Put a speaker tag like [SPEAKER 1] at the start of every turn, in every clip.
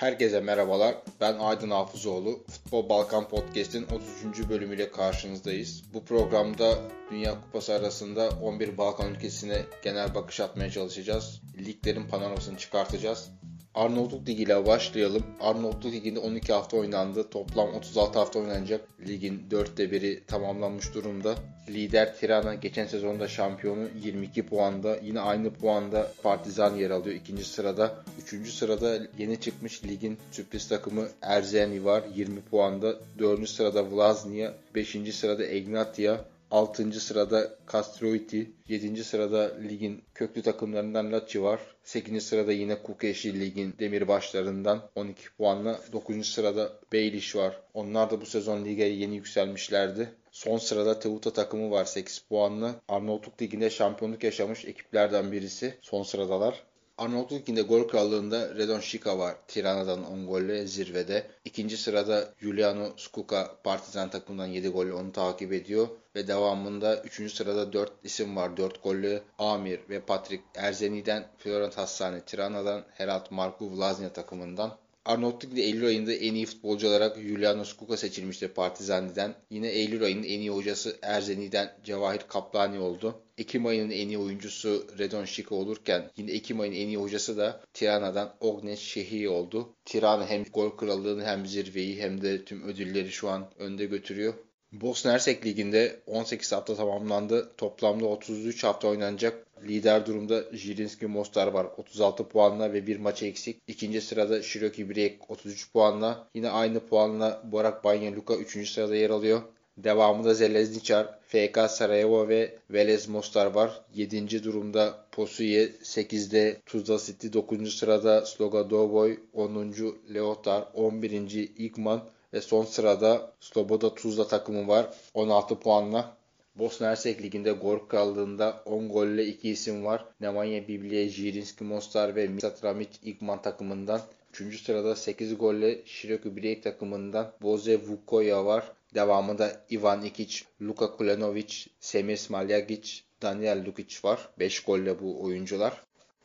[SPEAKER 1] Herkese merhabalar. Ben Aydın Hafızoğlu. Futbol Balkan Podcast'in 33. bölümüyle karşınızdayız. Bu programda Dünya Kupası arasında 11 Balkan ülkesine genel bakış atmaya çalışacağız. Liglerin panoramasını çıkartacağız. Arnavutluk Ligi ile başlayalım. Arnavutluk Ligi'nde 12 hafta oynandı. Toplam 36 hafta oynanacak. Ligin 4'te biri tamamlanmış durumda. Lider Tirana geçen sezonda şampiyonu 22 puanda. Yine aynı puanda Partizan yer alıyor ikinci sırada. Üçüncü sırada yeni çıkmış ligin sürpriz takımı Erzeni var 20 puanda. Dördüncü sırada Vlaznia. Beşinci sırada Egnatia. 6. sırada Castroiti, 7. sırada ligin köklü takımlarından Lecce var. 8. sırada yine Kukeşi ligin demirbaşlarından 12 puanla. 9. sırada Beyliş var. Onlar da bu sezon lige yeni yükselmişlerdi. Son sırada Teuta takımı var 8 puanlı. Arnavutluk Ligi'nde şampiyonluk yaşamış ekiplerden birisi. Son sıradalar. Arnavutluk Ligi'nde gol krallığında Redon Şika var. Tirana'dan 10 golle zirvede. İkinci sırada Giuliano Skuka Partizan takımından 7 golle onu takip ediyor. Ve devamında 3. sırada 4 isim var. 4 gollü Amir ve Patrick Erzeni'den, Florent Hassani Tirana'dan, Herat Marku Vlaznia takımından. Arnavutluk Eylül ayında en iyi futbolcu olarak Juliano Skuka seçilmişti Partizani'den. Yine Eylül ayının en iyi hocası Erzeni'den Cevahir Kaplani oldu. Ekim ayının en iyi oyuncusu Redon Şika olurken yine Ekim ayının en iyi hocası da Tirana'dan Ognes Şehi oldu. Tirana hem gol krallığını hem zirveyi hem de tüm ödülleri şu an önde götürüyor. Bosna Hersek Ligi'nde 18 hafta tamamlandı. Toplamda 33 hafta oynanacak. Lider durumda Jirinski Mostar var 36 puanla ve bir maç eksik. İkinci sırada Shiroki Brek 33 puanla. Yine aynı puanla Borak Banya Luka 3. sırada yer alıyor. Devamında Zelezniçar, FK Sarajevo ve Velez Mostar var. 7. durumda Posuye, 8'de Tuzla City, 9. sırada Sloga Dovoy, 10. Leotar, 11. İgman ve son sırada Sloboda Tuzla takımı var 16 puanla. Bosna Hersek Ligi'nde gol krallığında 10 golle 2 isim var. Nemanja Bibliye, Jirinski Mostar ve Misat Ramic İgman takımından. 3. sırada 8 golle Şiroku Birek takımından Boze Vukoya var. Devamında Ivan Ikic, Luka Kulenovic, Semir Smaljagic, Daniel Lukic var. 5 golle bu oyuncular.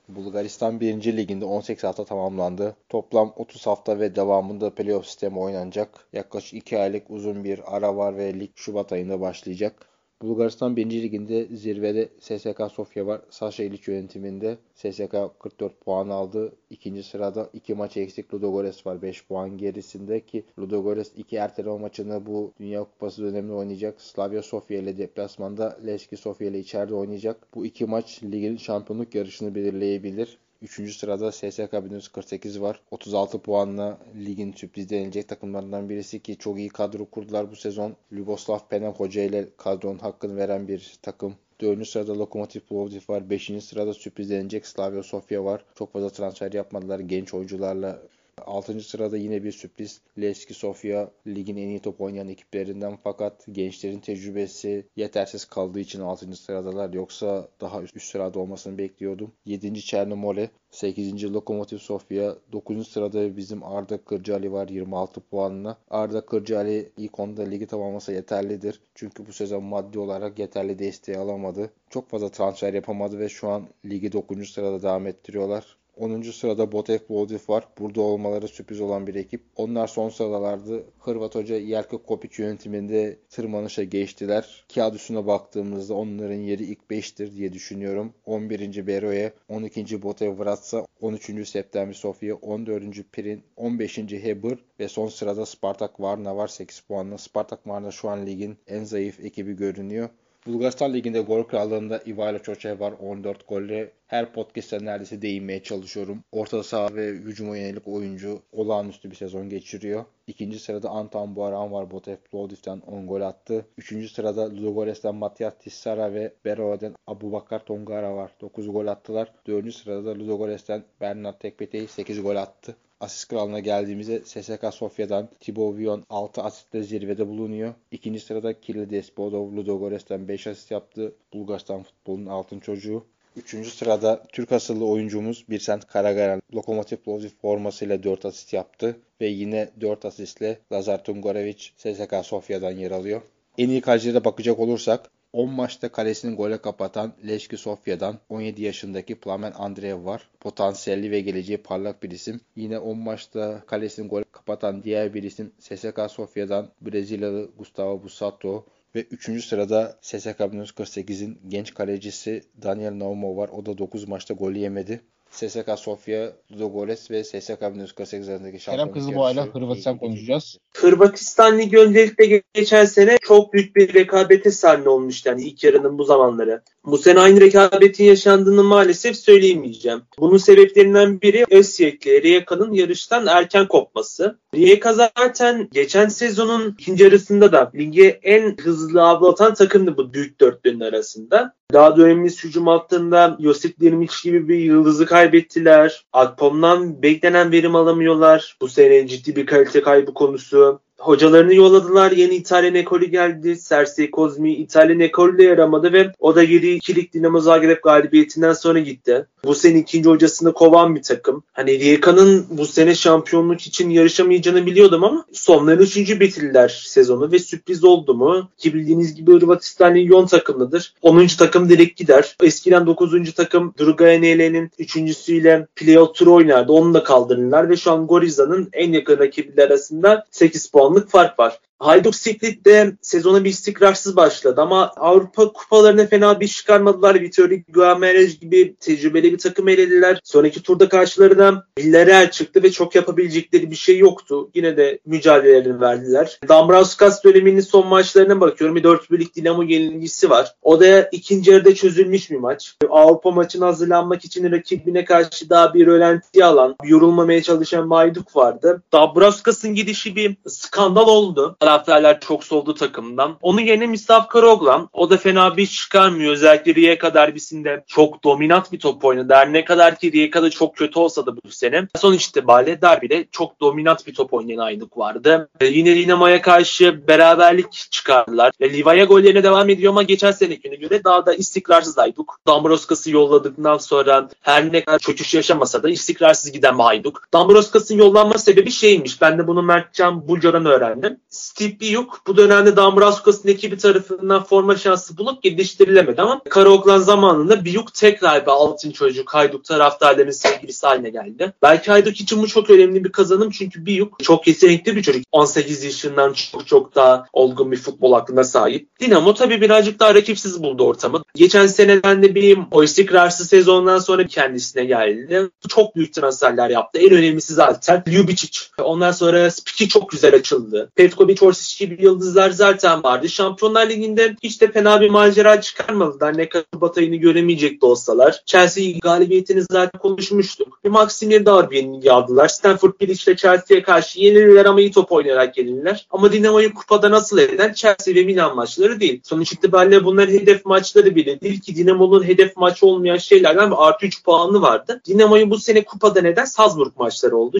[SPEAKER 1] Bulgaristan 1. Liginde 18 hafta tamamlandı. Toplam 30 hafta ve devamında playoff sistemi oynanacak. Yaklaşık 2 aylık uzun bir ara var ve lig Şubat ayında başlayacak. Bulgaristan 1. Liginde zirvede SSK Sofya var. Sasha İliç yönetiminde SSK 44 puan aldı. İkinci sırada 2 maç eksik Ludogorets var 5 puan gerisinde ki Ludogorets 2 erteleme maçını bu Dünya Kupası döneminde oynayacak. Slavia Sofya ile deplasmanda Leski Sofya ile içeride oynayacak. Bu iki maç ligin şampiyonluk yarışını belirleyebilir. Üçüncü sırada SSK 1948 var. 36 puanla ligin sürpriz denilecek takımlarından birisi ki çok iyi kadro kurdular bu sezon. Luboslav Penel Hoca ile kadronun hakkını veren bir takım. Dördüncü sırada Lokomotiv Plovdiv var. Beşinci sırada sürpriz denilecek Slavia Sofia var. Çok fazla transfer yapmadılar. Genç oyuncularla 6. sırada yine bir sürpriz. Leski Sofia ligin en iyi top oynayan ekiplerinden fakat gençlerin tecrübesi yetersiz kaldığı için 6. sıradalar. Yoksa daha üst, sırada olmasını bekliyordum. 7. Çernomole 8. Lokomotiv Sofia 9. sırada bizim Arda Kırcali var 26 puanla. Arda Kırcali ilk onda ligi tamamlasa yeterlidir. Çünkü bu sezon maddi olarak yeterli desteği alamadı. Çok fazla transfer yapamadı ve şu an ligi 9. sırada devam ettiriyorlar. 10. sırada Botev Plovdiv var. Burada olmaları sürpriz olan bir ekip. Onlar son sıralardı. Hırvat hoca Jelko Kopic yönetiminde tırmanışa geçtiler. Kağıt üstüne baktığımızda onların yeri ilk 5'tir diye düşünüyorum. 11. Beroe, 12. Botev Vratsa, 13. September Sofia, 14. Pirin, 15. Hebr ve son sırada Spartak Varna var 8 puanla. Spartak Varna şu an ligin en zayıf ekibi görünüyor. Bulgaristan Ligi'nde gol krallığında Ivaylo Çoçev var 14 golle. Her podcast'te neredeyse değinmeye çalışıyorum. Orta saha ve hücuma yönelik oyuncu olağanüstü bir sezon geçiriyor. İkinci sırada Anton Buaran var. Botev Plovdiv'den 10 gol attı. Üçüncü sırada Ludogores'ten Matias Tissara ve Beroa'dan Abubakar Tongara var. 9 gol attılar. Dördüncü sırada Ludogores'ten Bernard Tekpetey 8 gol attı. Asist kralına geldiğimizde SSK Sofya'dan Thibaut Vion 6 asistle zirvede bulunuyor. İkinci sırada Kiril Despodov Ludogores'ten 5 asist yaptı. Bulgaristan futbolunun altın çocuğu. Üçüncü sırada Türk asıllı oyuncumuz Birsent Karagaran Lokomotiv Plovdiv formasıyla 4 asist yaptı ve yine 4 asistle Lazar Tungarevic SSK Sofya'dan yer alıyor. En iyi kalecilere bakacak olursak 10 maçta kalesini gole kapatan Leşki Sofya'dan 17 yaşındaki Plamen Andreev var. Potansiyelli ve geleceği parlak bir isim. Yine 10 maçta kalesini gole kapatan diğer bir isim SSK Sofya'dan Brezilyalı Gustavo Busato ve 3. sırada SSK 1948'in genç kalecisi Daniel Naumo var. O da 9 maçta gol yemedi. SSK Sofya, Ludogorets ve SSK 1948 arasındaki şampiyonluk
[SPEAKER 2] Kerem Kızılboğa'yla Hırvatistan konuşacağız.
[SPEAKER 3] Hırvatistan Ligi öncelikle geçen sene çok büyük bir rekabete sahne olmuştu yani ilk yarının bu zamanları. Bu sene aynı rekabetin yaşandığını maalesef söyleyemeyeceğim. Bunun sebeplerinden biri Ösyek'le Rijeka'nın yarıştan erken kopması. Rijeka zaten geçen sezonun ikinci yarısında da lige en hızlı avlatan takımdı bu büyük dörtlünün arasında. Daha da önemli hücum hattında Josip Dirmic gibi bir yıldızı kaybettiler. Akpom'dan beklenen verim alamıyorlar. Bu sene ciddi bir kalite kaybı konusu. Hocalarını yolladılar. Yeni İtalyan ekolü geldi. Cersei Kozmi İtalyan ekolü de yaramadı ve o da geri ikilik Dinamo Zagreb galibiyetinden sonra gitti. Bu sene ikinci hocasını kovan bir takım. Hani Rijeka'nın bu sene şampiyonluk için yarışamayacağını biliyordum ama sonların üçüncü bitirdiler sezonu ve sürpriz oldu mu? Ki bildiğiniz gibi Hırvatistan Lyon takımıdır. 10. takım direkt gider. Eskiden 9. takım Durgayanele'nin üçüncüsüyle playoff turu oynardı. Onu da kaldırırlar ve şu an Goriza'nın en yakın rakipleri arasında 8 puanlık fark var. Hajduk Split de sezona bir istikrarsız başladı ama Avrupa kupalarına fena bir çıkarmadılar. Vitória Guimarães gibi tecrübeli bir takım elediler. Sonraki turda karşılarına Villarreal çıktı ve çok yapabilecekleri bir şey yoktu. Yine de mücadelelerini verdiler. Dambrauskas döneminin son maçlarına bakıyorum. Bir 4 birlik Dinamo yenilgisi var. O da ikinci yarıda çözülmüş bir maç. Avrupa maçına hazırlanmak için rakibine karşı daha bir rölantiye alan, yorulmamaya çalışan Mayduk vardı. Dambrauskas'ın gidişi bir skandal oldu taraftarlar çok soldu takımdan. Onun yerine Mistav Karoglan. O da fena bir çıkarmıyor. Özellikle Rijeka derbisinde çok dominant bir top oynadı. Her ne kadar ki Rijeka'da çok kötü olsa da bu sene. Sonuç itibariyle derbide çok dominant bir top oynayan Ayduk vardı. E, yine Dinamo'ya karşı beraberlik çıkardılar. E, Livaya gollerine devam ediyor ama geçen senekine göre daha da istikrarsız Ayduk. Dambroscas'ı yolladıktan sonra her ne kadar çöküş yaşamasa da istikrarsız giden bir Ayduk. Dambroscas'ın yollanma sebebi şeymiş. Ben de bunu Mertcan Bulcar'dan öğrendim. Steve Biyuk bu dönemde Dambraskos'un ekibi tarafından forma şansı bulup geliştirilemedi ama Karaoklan zamanında Biyuk tekrar bir altın çocuk Hayduk taraftarlarının sevgilisi haline geldi. Belki Hayduk için bu çok önemli bir kazanım çünkü Biyuk çok yetenekli bir çocuk. 18 yaşından çok çok daha olgun bir futbol aklına sahip. Dinamo tabii birazcık daha rakipsiz buldu ortamı. Geçen seneden de bir o istikrarsız sezondan sonra kendisine geldi. Çok büyük transferler yaptı. En önemlisi zaten Ljubicic. Ondan sonra Spiki çok güzel açıldı. Petkovic Orsic gibi yıldızlar zaten vardı. Şampiyonlar Ligi'nde hiç de fena bir macera çıkarmadılar. Ne kadar batayını göremeyecek de olsalar. Chelsea galibiyetini zaten konuşmuştuk. Bir Maximilian Darby'ni aldılar. Stanford Bridge ile Chelsea'ye karşı yenilirler ama iyi top oynayarak yenilirler. Ama Dinamo'yu kupada nasıl eden Chelsea ve Milan maçları değil. Sonuç itibariyle bunlar hedef maçları bile değil ki Dinamo'nun hedef maçı olmayan şeylerden artı 3 puanı vardı. Dinamo'yu bu sene kupada neden Salzburg maçları oldu.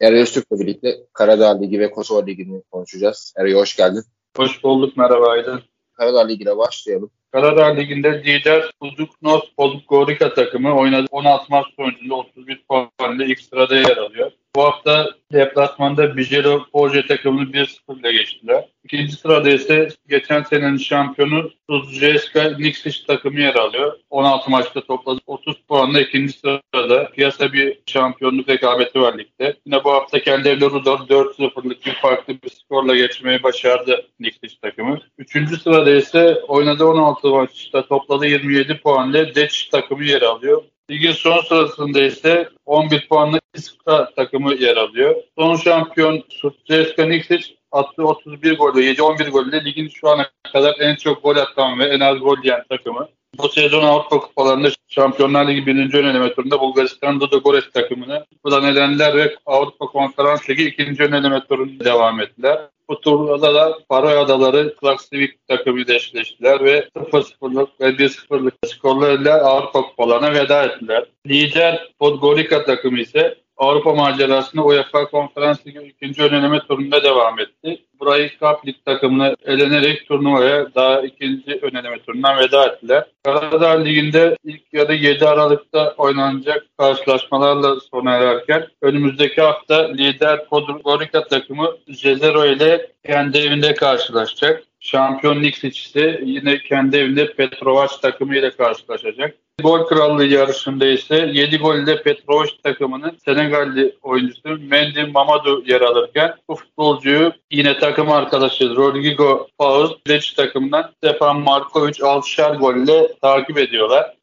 [SPEAKER 1] Eray Öztürk'le birlikte Karadağ Ligi ve Kosova Ligi'ni konuşacağız. Eray hoş geldin.
[SPEAKER 4] Hoş bulduk, merhaba Aydın.
[SPEAKER 1] Karadağ Ligi'ne başlayalım.
[SPEAKER 4] Karadağ Ligi'nde lider Uzuknos Podgorica takımı oynadı. 16 maç sonucunda 31 puanla ilk sırada yer alıyor. Bu hafta deplasmanda Bijelo Forge takımını 1-0 ile geçtiler. İkinci sırada ise geçen senenin şampiyonu Suzjeska Niksic takımı yer alıyor. 16 maçta topladı 30 puanla ikinci sırada. Piyasa bir şampiyonluk rekabeti var ligde. Yine bu hafta kendi evde Rudor 4-0'lık bir farklı bir skorla geçmeyi başardı Niksic takımı. Üçüncü sırada ise oynadığı 16 maçta topladı 27 puanla Deç takımı yer alıyor. Ligin son sırasında ise 11 puanlı İska takımı yer alıyor. Son şampiyon Sutjeska Niksic attığı 31 golle 7-11 golle ligin şu ana kadar en çok gol atan ve en az gol yiyen takımı. Bu sezon Avrupa Kupalarında Şampiyonlar Ligi 1. ön eleme turunda Bulgaristan Ludogorets takımını buradan elendiler ve Avrupa Konferans Ligi 2. ön eleme turunda devam ettiler. Bu turnuvada da Faroe Adaları Klaksvik takımıyla eşleştiler ve 0-0'lık ve 1-0'lık skorlarıyla Avrupa Kupalarına veda ettiler. Lider Podgorica takımı ise Avrupa macerasında UEFA Konferans Ligi 2. öneleme turunda devam etti. Burayı Cup Lig takımına elenerek turnuvaya daha ikinci öneleme turundan veda ettiler. Karadağ Ligi'nde ilk yarı 7 Aralık'ta oynanacak karşılaşmalarla sona ererken önümüzdeki hafta lider Podgorica takımı Cezero ile kendi evinde karşılaşacak. Şampiyon Nikšić ise yine kendi evinde Petrovac takımıyla karşılaşacak. Gol krallığı yarışında ise 7 golle Petrovac takımının Senegalli oyuncusu Mendy Mamadou yer alırken bu futbolcuyu yine takım arkadaşı Rodrigo Pauz Leç takımından Stepan Markovic 6'şer golle takip ediyorlar.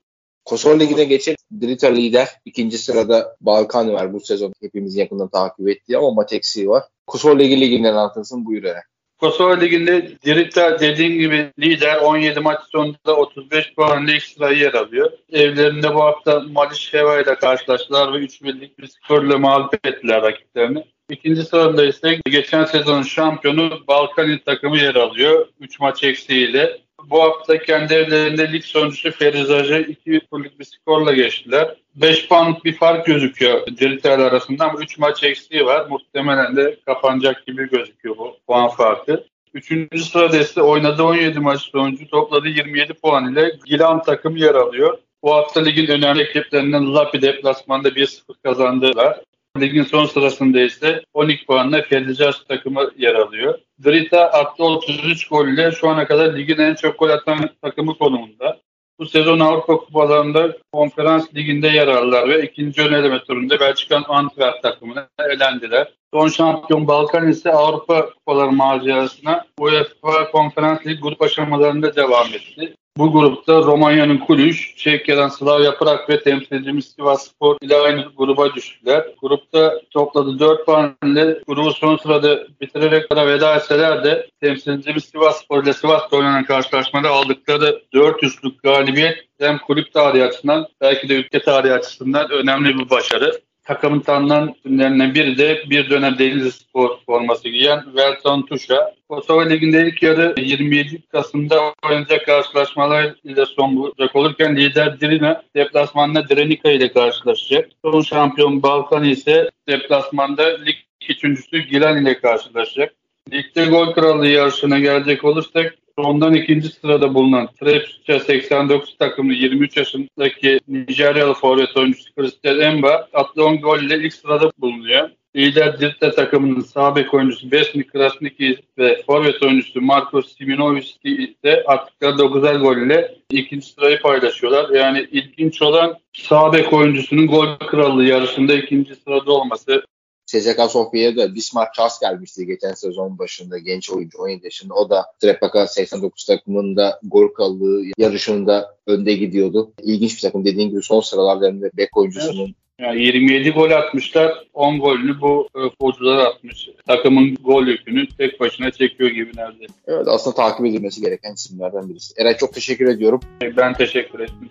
[SPEAKER 1] Kosova Ligi'ne geçelim. Drita lider. ikinci sırada Balkan var bu sezon. Hepimizin yakından takip ettiği ama maç eksiği var. Kosova Ligi liginden anlatırsın buyur Eren.
[SPEAKER 4] Kosova Ligi'nde Dirita dediğim gibi lider 17 maç sonunda 35 puanla ekstra yer alıyor. Evlerinde bu hafta Malişeva ile karşılaştılar ve 3 birlik bir skorla mağlup ettiler rakiplerini. İkinci sırada ise geçen sezonun şampiyonu Balkanin takımı yer alıyor. 3 maç eksiğiyle. Bu hafta kendi evlerinde lig sonuncusu Ferizaj'ı 2 turluk bir skorla geçtiler. 5 puanlık bir fark gözüküyor Diritel arasında ama 3 maç eksiği var. Muhtemelen de kapanacak gibi gözüküyor bu puan farkı. Üçüncü sırada ise oynadığı 17 maç sonucu topladığı 27 puan ile Gilan takım yer alıyor. Bu hafta ligin önemli ekiplerinden Lapi deplasmanda 1-0 kazandılar. Ligin son sırasında ise 12 puanla Felicas takımı yer alıyor. Drita attı 33 gol ile şu ana kadar ligin en çok gol atan takımı konumunda. Bu sezon Avrupa Kupalarında Konferans Ligi'nde yer aldılar ve ikinci ön eleme turunda Belçika'nın Antwerp takımına elendiler. Son şampiyon Balkan ise Avrupa Kupaları macerasına UEFA Konferans Ligi grup aşamalarında devam etti. Bu grupta Romanya'nın Kulüş, Çekya'dan Slavia Prag ve temsilcimiz Sivas Spor ile aynı gruba düştüler. Grupta topladı 4 puan ile grubu son sırada bitirerek ara veda etseler de temsilcimiz Sivas Spor ile Sivas'ta oynanan karşılaşmada aldıkları 4 üstlük galibiyet hem kulüp tarihi açısından belki de ülke tarihi açısından önemli bir başarı takımın tanınan isimlerinden biri de bir dönem Denizli Spor forması giyen Velton Tuşa. Kosova Ligi'nde ilk yarı 27 Kasım'da oynayacak karşılaşmalar ile son bulacak olurken lider Dirina deplasmanda Drenica ile karşılaşacak. Son şampiyon Balkan ise deplasmanda lig üçüncüsü Gilan ile karşılaşacak. Ligde gol krallığı yarışına gelecek olursak Ondan ikinci sırada bulunan Trepçe 89 takımlı 23 yaşındaki Nijeryalı forvet oyuncusu Christian Emba atlı 10 gol ile ilk sırada bulunuyor. Lider Dirte takımının sağ bek oyuncusu Besni Krasniki ve forvet oyuncusu Marko Siminovic ise attıkları 9'er gol ile ikinci sırayı paylaşıyorlar. Yani ilginç olan sağ bek oyuncusunun gol krallığı yarışında ikinci sırada olması.
[SPEAKER 1] SSK Sofya'ya da Bismarck Ças gelmişti geçen sezon başında genç oyuncu 17 yaşında. O da Trepaka 89 takımında gol krallığı yarışında önde gidiyordu. İlginç bir takım dediğin gibi son sıralarda bek oyuncusunun evet.
[SPEAKER 4] Yani 27 gol atmışlar. 10 golünü bu futbolcular atmış. Takımın gol yükünü tek başına çekiyor gibi neredeyse.
[SPEAKER 1] Evet aslında takip edilmesi gereken isimlerden birisi. Eray çok teşekkür ediyorum.
[SPEAKER 4] Ben teşekkür ederim.